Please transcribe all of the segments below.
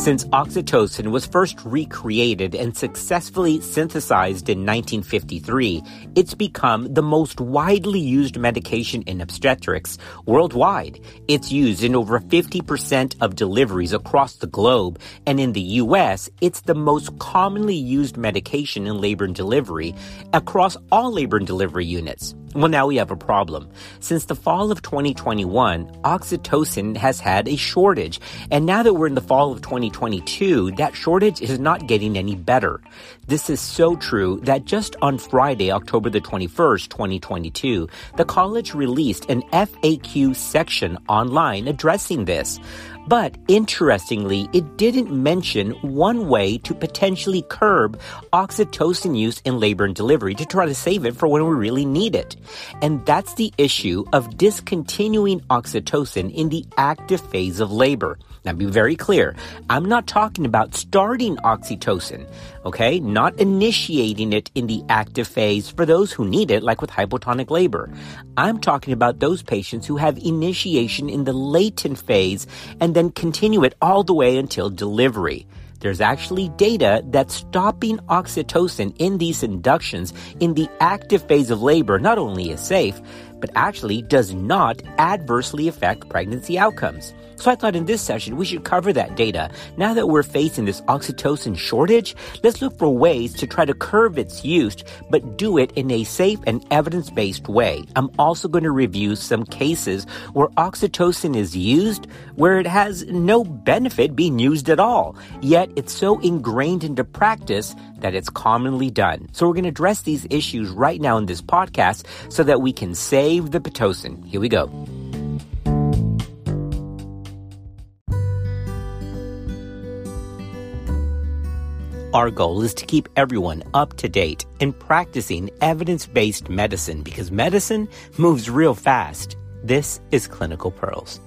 Since oxytocin was first recreated and successfully synthesized in 1953, it's become the most widely used medication in obstetrics worldwide. It's used in over 50% of deliveries across the globe, and in the US, it's the most commonly used medication in labor and delivery across all labor and delivery units. Well, now we have a problem. Since the fall of 2021, oxytocin has had a shortage. And now that we're in the fall of 2022, that shortage is not getting any better. This is so true that just on Friday, October the 21st, 2022, the college released an FAQ section online addressing this. But interestingly, it didn't mention one way to potentially curb oxytocin use in labor and delivery to try to save it for when we really need it. And that's the issue of discontinuing oxytocin in the active phase of labor. Now, be very clear. I'm not talking about starting oxytocin, okay? Not initiating it in the active phase for those who need it, like with hypotonic labor. I'm talking about those patients who have initiation in the latent phase and then continue it all the way until delivery. There's actually data that stopping oxytocin in these inductions in the active phase of labor not only is safe, but actually does not adversely affect pregnancy outcomes. So I thought in this session we should cover that data. Now that we're facing this oxytocin shortage, let's look for ways to try to curb its use, but do it in a safe and evidence-based way. I'm also going to review some cases where oxytocin is used where it has no benefit being used at all, yet it's so ingrained into practice that it's commonly done. So we're going to address these issues right now in this podcast so that we can save the Pitocin. Here we go. Our goal is to keep everyone up to date in practicing evidence based medicine because medicine moves real fast. This is Clinical Pearls.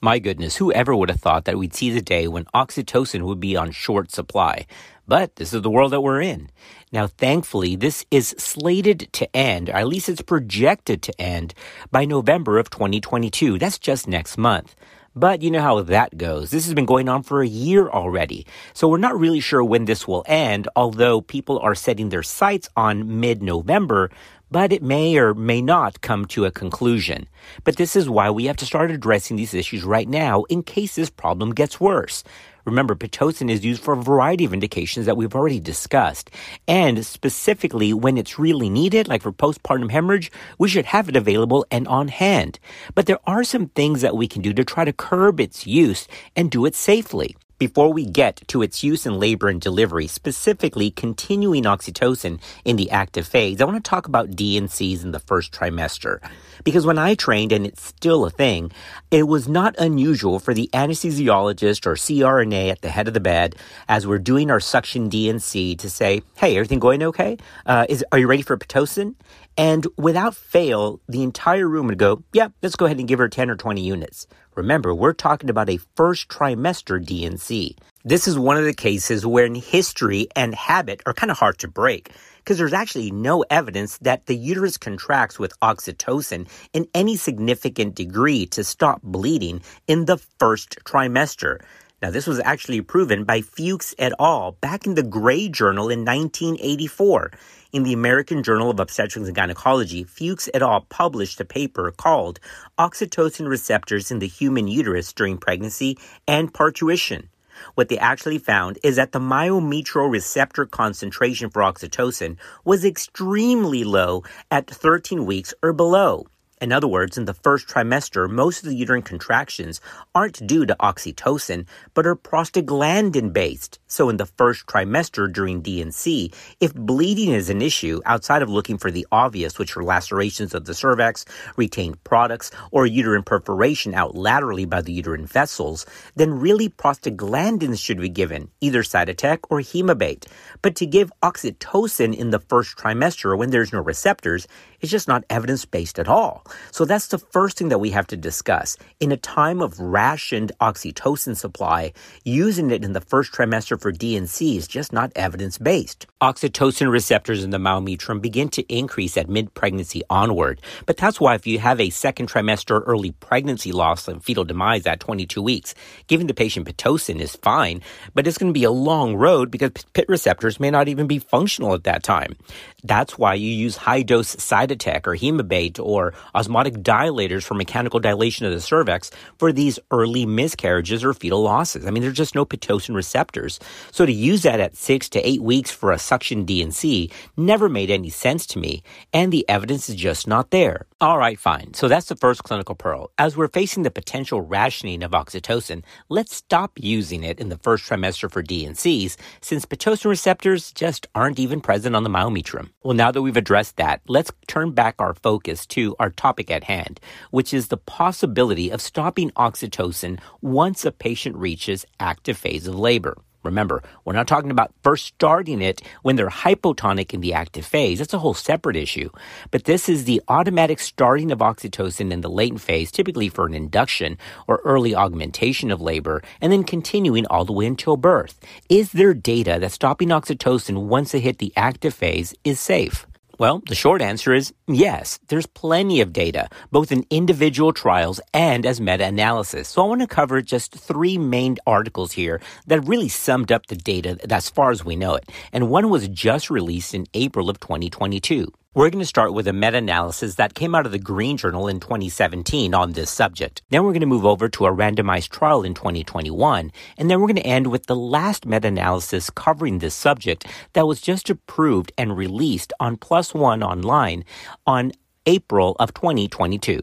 My goodness, whoever would have thought that we'd see the day when oxytocin would be on short supply? But this is the world that we're in. Now, thankfully, this is slated to end, or at least it's projected to end, by November of 2022. That's just next month. But you know how that goes. This has been going on for a year already. So we're not really sure when this will end, although people are setting their sights on mid-November, but it may or may not come to a conclusion. But this is why we have to start addressing these issues right now in case this problem gets worse. Remember, Pitocin is used for a variety of indications that we've already discussed. And specifically, when it's really needed, like for postpartum hemorrhage, we should have it available and on hand. But there are some things that we can do to try to curb its use and do it safely. Before we get to its use in labor and delivery, specifically continuing oxytocin in the active phase, I want to talk about D&Cs in the first trimester. Because when I trained, and it's still a thing, it was not unusual for the anesthesiologist or CRNA at the head of the bed, as we're doing our suction D&C, to say, hey, everything going okay? Uh, is, are you ready for Pitocin? And without fail, the entire room would go, yeah, let's go ahead and give her 10 or 20 units. Remember, we're talking about a first trimester D&C. This is one of the cases where history and habit are kind of hard to break because there's actually no evidence that the uterus contracts with oxytocin in any significant degree to stop bleeding in the first trimester. Now, this was actually proven by Fuchs et al. back in the Gray Journal in 1984. In the American Journal of Obstetrics and Gynecology, Fuchs et al. published a paper called Oxytocin Receptors in the Human Uterus During Pregnancy and Parturition. What they actually found is that the myometrial receptor concentration for oxytocin was extremely low at 13 weeks or below. In other words, in the first trimester, most of the uterine contractions aren't due to oxytocin, but are prostaglandin based. So in the first trimester during D&C, if bleeding is an issue, outside of looking for the obvious, which are lacerations of the cervix, retained products, or uterine perforation out laterally by the uterine vessels, then really prostaglandins should be given, either Cytotec or Hemabate. But to give oxytocin in the first trimester when there's no receptors is just not evidence based at all. So that's the first thing that we have to discuss. In a time of rationed oxytocin supply, using it in the first trimester for D&C is just not evidence based. Oxytocin receptors in the myometrium begin to increase at mid pregnancy onward, but that's why if you have a second trimester early pregnancy loss and fetal demise at 22 weeks, giving the patient Pitocin is fine, but it's going to be a long road because PIT receptors may not even be functional at that time. That's why you use high dose Cytotec or Hemabate or osmotic dilators for mechanical dilation of the cervix for these early miscarriages or fetal losses. I mean, there's just no Pitocin receptors. So to use that at six to eight weeks for a suction D&C never made any sense to me, and the evidence is just not there. All right, fine. So that's the first clinical pearl. As we're facing the potential rationing of oxytocin, let's stop using it in the first trimester for D&Cs since Pitocin receptors just aren't even present on the myometrium. Well, now that we've addressed that, let's turn back our focus to our topic at hand, which is the possibility of stopping oxytocin once a patient reaches active phase of labor. Remember, we're not talking about first starting it when they're hypotonic in the active phase. That's a whole separate issue. But this is the automatic starting of oxytocin in the latent phase, typically for an induction or early augmentation of labor, and then continuing all the way until birth. Is there data that stopping oxytocin once it hit the active phase is safe? Well, the short answer is yes. There's plenty of data, both in individual trials and as meta analysis. So I want to cover just three main articles here that really summed up the data as far as we know it. And one was just released in April of 2022. We're going to start with a meta analysis that came out of the Green Journal in 2017 on this subject. Then we're going to move over to a randomized trial in 2021. And then we're going to end with the last meta analysis covering this subject that was just approved and released on One online on April of 2022.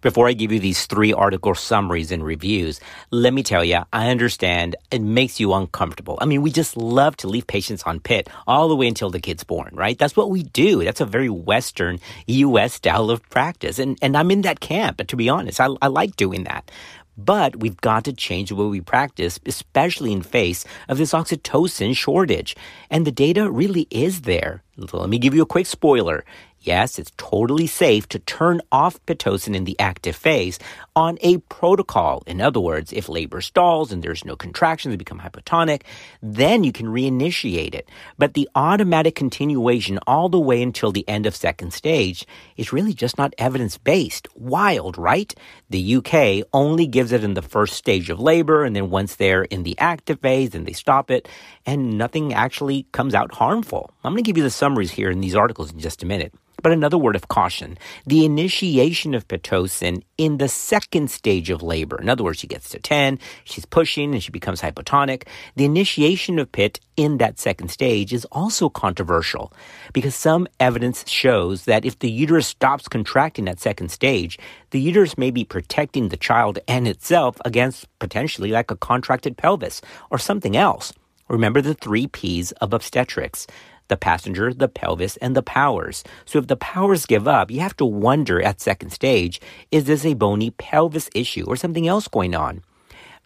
Before I give you these three article summaries and reviews, let me tell you, I understand it makes you uncomfortable. I mean, we just love to leave patients on PIT all the way until the kid's born, right? That's what we do. That's a very Western U.S. style of practice. And, and I'm in that camp, but to be honest, I, I like doing that. But we've got to change the way we practice, especially in face of this oxytocin shortage. And the data really is there. Let me give you a quick spoiler. Yes, it's totally safe to turn off Pitocin in the active phase on a protocol. In other words, if labor stalls and there's no contractions, they become hypotonic, then you can reinitiate it. But the automatic continuation all the way until the end of second stage is really just not evidence based. Wild, right? The UK only gives it in the first stage of labor, and then once they're in the active phase, then they stop it, and nothing actually comes out harmful. I'm going to give you the summaries here in these articles in just a minute. But another word of caution the initiation of Pitocin in the second stage of labor. In other words, she gets to 10, she's pushing, and she becomes hypotonic. The initiation of PIT in that second stage is also controversial because some evidence shows that if the uterus stops contracting at second stage, the uterus may be protecting the child and itself against potentially like a contracted pelvis or something else. Remember the three P's of obstetrics the passenger, the pelvis, and the powers. So if the powers give up, you have to wonder at second stage, is this a bony pelvis issue or something else going on?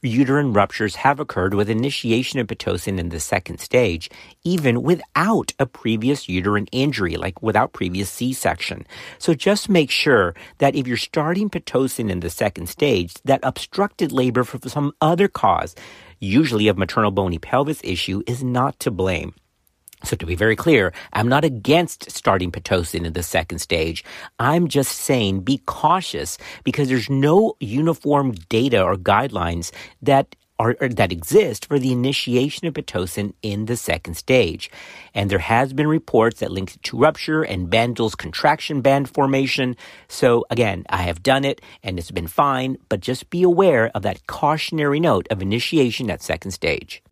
Uterine ruptures have occurred with initiation of Pitocin in the second stage, even without a previous uterine injury, like without previous C-section. So just make sure that if you're starting Pitocin in the second stage, that obstructed labor for some other cause, usually of maternal bony pelvis issue, is not to blame. So to be very clear, I'm not against starting Pitocin in the second stage. I'm just saying be cautious because there's no uniform data or guidelines that are, that exist for the initiation of Pitocin in the second stage. And there has been reports that link to rupture and Bandl's contraction band formation. So again, I have done it and it's been fine, but just be aware of that cautionary note of initiation at second stage.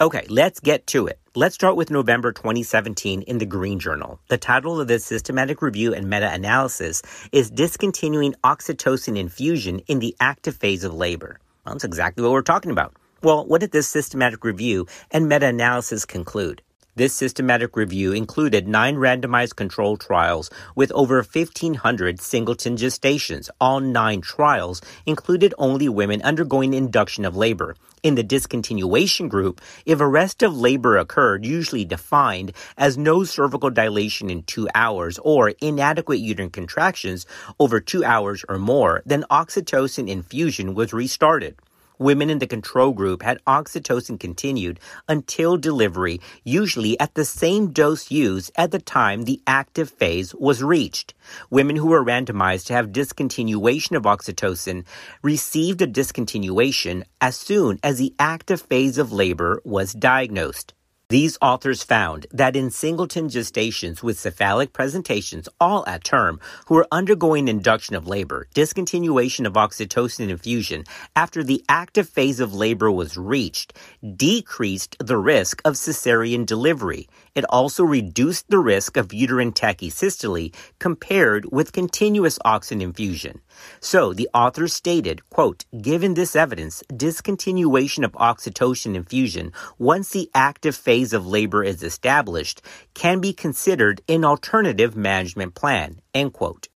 Okay, let's get to it. Let's start with November 2017 in the Green Journal. The title of this systematic review and meta analysis is Discontinuing Oxytocin Infusion in the Active Phase of Labor. Well, that's exactly what we're talking about. Well, what did this systematic review and meta analysis conclude? This systematic review included nine randomized control trials with over 1,500 singleton gestations. All nine trials included only women undergoing induction of labor In the discontinuation group, if arrest of labor occurred, usually defined as no cervical dilation in two hours or inadequate uterine contractions over two hours or more, then oxytocin infusion was restarted. Women in the control group had oxytocin continued until delivery, usually at the same dose used at the time the active phase was reached. Women who were randomized to have discontinuation of oxytocin received a discontinuation as soon as the active phase of labor was diagnosed. These authors found that in singleton gestations with cephalic presentations, all at term, who were undergoing induction of labor, discontinuation of oxytocin infusion after the active phase of labor was reached decreased the risk of cesarean delivery. It also reduced the risk of uterine tachysystole compared with continuous oxygen infusion. So the author stated, quote, given this evidence, discontinuation of oxytocin infusion once the active phase of labor is established can be considered an alternative management plan, end quote.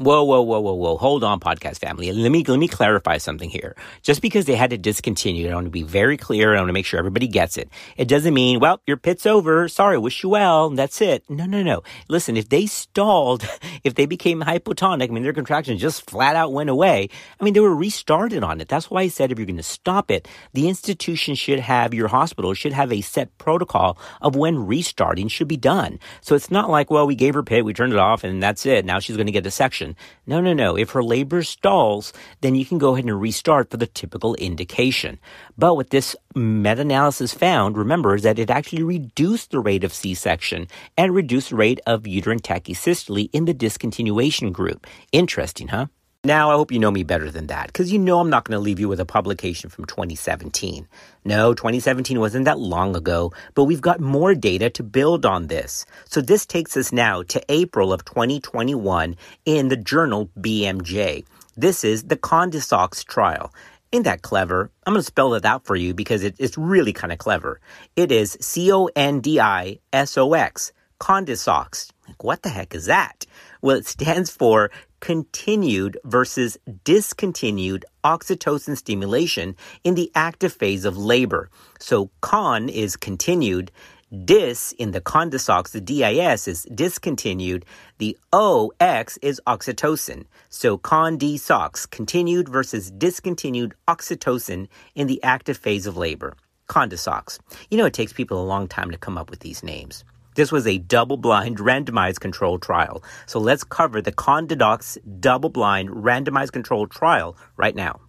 Whoa, whoa, whoa, whoa, whoa. Hold on, podcast family. Let me, let me clarify something here. Just because they had to discontinue, I want to be very clear. I want to make sure everybody gets it. It doesn't mean, well, your pit's over. Sorry, wish you well. That's it. No, no, no. Listen, if they stalled, if they became hypotonic, I mean, their contractions just flat out went away. I mean, they were restarted on it. That's why I said if you're going to stop it, the institution should have, your hospital should have a set protocol of when restarting should be done. So it's not like, well, we gave her pit, we turned it off, and that's it. Now she's going to get a section. No, no, no. If her labor stalls, then you can go ahead and restart for the typical indication. But what this meta-analysis found, remember, is that it actually reduced the rate of C-section and reduced the rate of uterine tachysystole in the discontinuation group. Interesting, huh? Now, I hope you know me better than that, because you know I'm not going to leave you with a publication from 2017. No, 2017 wasn't that long ago, but we've got more data to build on this. So this takes us now to April of 2021 in the journal BMJ. This is the Condisox trial. Ain't that clever? I'm going to spell it out for you because it, it's really kind of clever. It is C O N D I S O X, Condisox. Like, what the heck is that? Well, it stands for continued versus discontinued oxytocin stimulation in the active phase of labor. So con is continued. Dis in the condisox, the DIS is discontinued. The OX is oxytocin. So condisox, continued versus discontinued oxytocin in the active phase of labor. Condisox. You know, it takes people a long time to come up with these names. This was a double blind randomized controlled trial. So let's cover the Condisox double blind randomized controlled trial right now.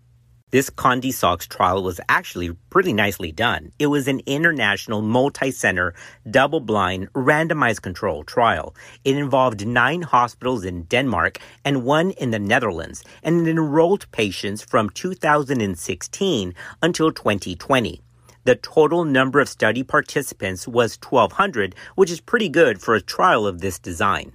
This Condisox trial was actually pretty nicely done. It was an international multi-center double blind randomized controlled trial. It involved nine hospitals in Denmark and one in the Netherlands and it enrolled patients from 2016 until 2020. The total number of study participants was 1,200, which is pretty good for a trial of this design.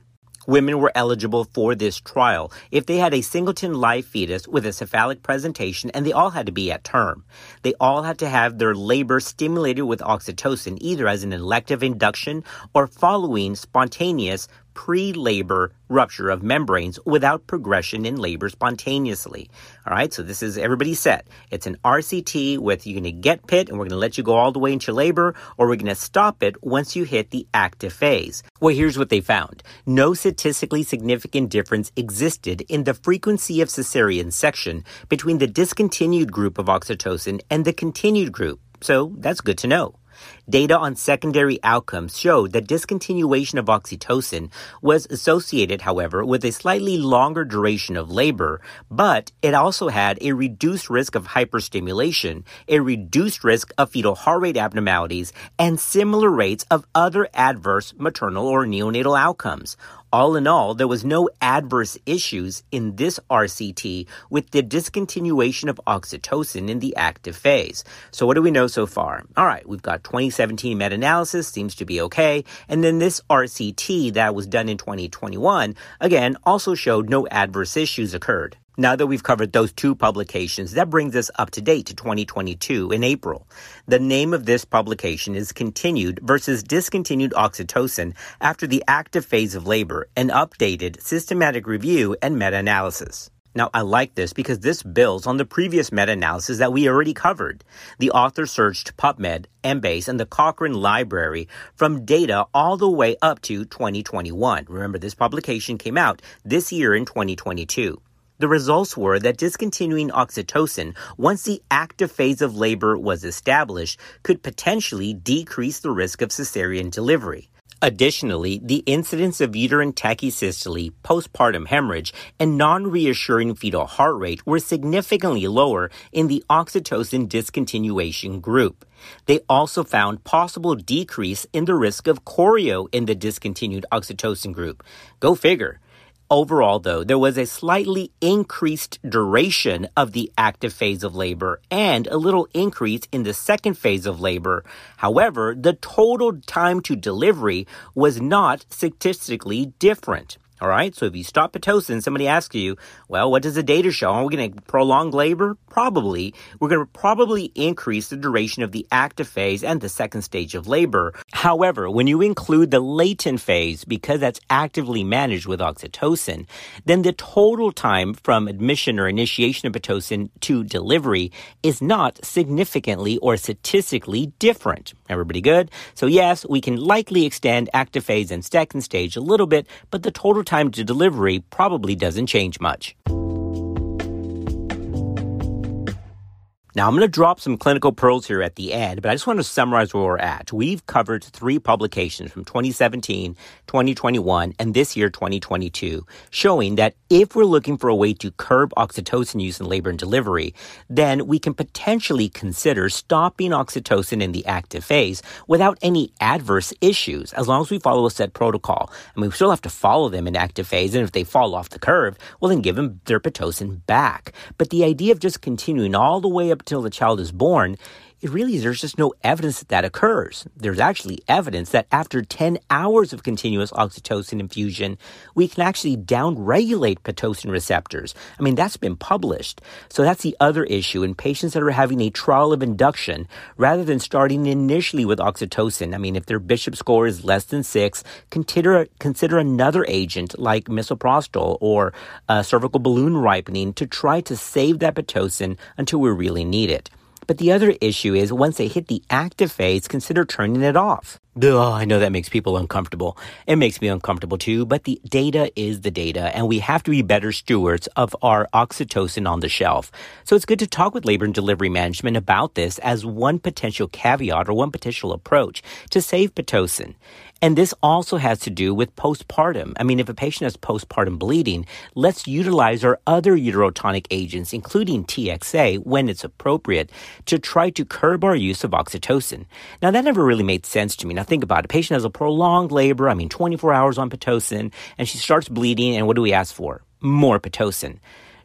Women were eligible for this trial if they had a singleton live fetus with a cephalic presentation and they all had to be at term. They all had to have their labor stimulated with oxytocin either as an elective induction or following spontaneous pre-labor rupture of membranes without progression in labor spontaneously. All right, so this is everybody set. It's an RCT with you're going to get pit and we're going to let you go all the way into labor or we're going to stop it once you hit the active phase. Well, here's what they found. No statistically significant difference existed in the frequency of cesarean section between the discontinued group of oxytocin and the continued group. So that's good to know. Data on secondary outcomes showed that discontinuation of oxytocin was associated, however, with a slightly longer duration of labor, but it also had a reduced risk of hyperstimulation, a reduced risk of fetal heart rate abnormalities, and similar rates of other adverse maternal or neonatal outcomes. All in all, there was no adverse issues in this RCT with the discontinuation of oxytocin in the active phase. So what do we know so far? All right, we've got 2017 meta-analysis seems to be okay. And then this RCT that was done in 2021, again, also showed no adverse issues occurred. Now that we've covered those two publications, that brings us up to date to 2022 in April. The name of this publication is Continued versus Discontinued Oxytocin After the Active Phase of Labor, an updated systematic review and meta-analysis. Now, I like this because this builds on the previous meta analysis that we already covered. The author searched PubMed, Embase, and the Cochrane Library from data all the way up to 2021. Remember, this publication came out this year in 2022. The results were that discontinuing oxytocin once the active phase of labor was established could potentially decrease the risk of cesarean delivery. Additionally, the incidence of uterine tachysystole, postpartum hemorrhage, and non-reassuring fetal heart rate were significantly lower in the oxytocin discontinuation group. They also found possible decrease in the risk of chorio in the discontinued oxytocin group. Go figure. Overall, though, there was a slightly increased duration of the active phase of labor and a little increase in the second phase of labor. However, the total time to delivery was not statistically different. All right. So if you stop Pitocin, somebody asks you, well, what does the data show? Are we going to prolong labor? Probably. We're going to probably increase the duration of the active phase and the second stage of labor. However, when you include the latent phase, because that's actively managed with oxytocin, then the total time from admission or initiation of Pitocin to delivery is not significantly or statistically different. Everybody good? So yes, we can likely extend active phase and second stage a little bit, but the total time to delivery probably doesn't change much. Now, I'm going to drop some clinical pearls here at the end, but I just want to summarize where we're at. We've covered three publications from 2017, 2021, and this year, 2022, showing that if we're looking for a way to curb oxytocin use in labor and delivery, then we can potentially consider stopping oxytocin in the active phase without any adverse issues, as long as we follow a set protocol. Mean, we still have to follow them in active phase, and if they fall off the curve, well, then give them their Pitocin back. But the idea of just continuing all the way up until the child is born, it really there's just no evidence that that occurs. There's actually evidence that after 10 hours of continuous oxytocin infusion, we can actually downregulate pitocin receptors. I mean, that's been published. So that's the other issue in patients that are having a trial of induction rather than starting initially with oxytocin. I mean, if their bishop score is less than six, consider consider another agent like misoprostol or uh, cervical balloon ripening to try to save that pitocin until we really need it. But the other issue is once they hit the active phase, consider turning it off. I know that makes people uncomfortable. It makes me uncomfortable too, but the data is the data, and we have to be better stewards of our oxytocin on the shelf. So it's good to talk with labor and delivery management about this as one potential caveat or one potential approach to save Pitocin. And this also has to do with postpartum. I mean, if a patient has postpartum bleeding, let's utilize our other uterotonic agents, including TXA, when it's appropriate, to try to curb our use of oxytocin. Now, that never really made sense to me. Now, think about it. A patient has a prolonged labor, I mean, 24 hours on Pitocin, and she starts bleeding, and what do we ask for? More Pitocin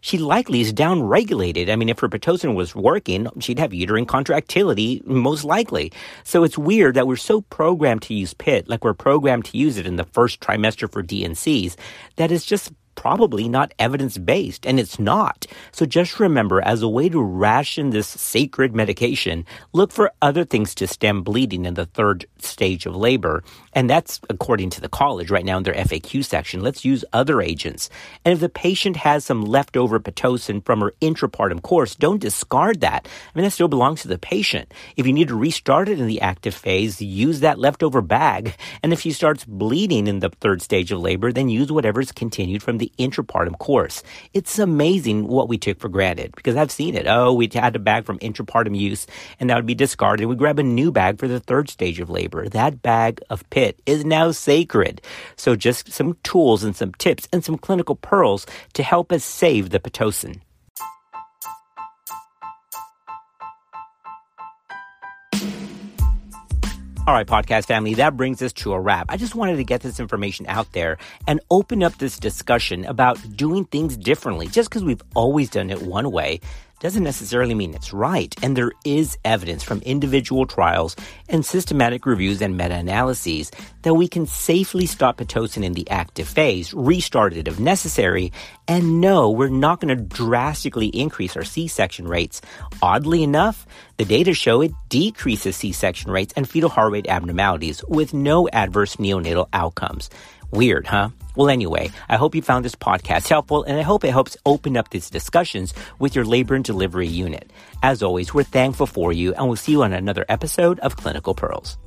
she likely is downregulated. I mean, if her Pitocin was working, she'd have uterine contractility, most likely. So it's weird that we're so programmed to use PIT, like we're programmed to use it in the first trimester for D&Cs, that it's just probably not evidence based, and it's not. So just remember, as a way to ration this sacred medication, look for other things to stem bleeding in the third stage of labor. And that's according to the college right now in their FAQ section. Let's use other agents. And if the patient has some leftover Pitocin from her intrapartum course, don't discard that. I mean, that still belongs to the patient. If you need to restart it in the active phase, use that leftover bag. And if she starts bleeding in the third stage of labor, then use whatever's continued from the intrapartum course. It's amazing what we took for granted because I've seen it. Oh, we had a bag from intrapartum use and that would be discarded. We grab a new bag for the third stage of labor. That bag of pit is now sacred. So just some tools and some tips and some clinical pearls to help us save the Pitocin. All right, podcast family, that brings us to a wrap. I just wanted to get this information out there and open up this discussion about doing things differently. Just because we've always done it one way doesn't necessarily mean it's right. And there is evidence from individual trials and systematic reviews and meta analyses that we can safely stop Pitocin in the active phase, restart it if necessary, and no, we're not going to drastically increase our C section rates. Oddly enough, the data show it decreases C section rates and fetal heart rate abnormalities with no adverse neonatal outcomes. Weird, huh? Well, anyway, I hope you found this podcast helpful and I hope it helps open up these discussions with your labor and delivery unit. As always, we're thankful for you and we'll see you on another episode of Clinical Pearls.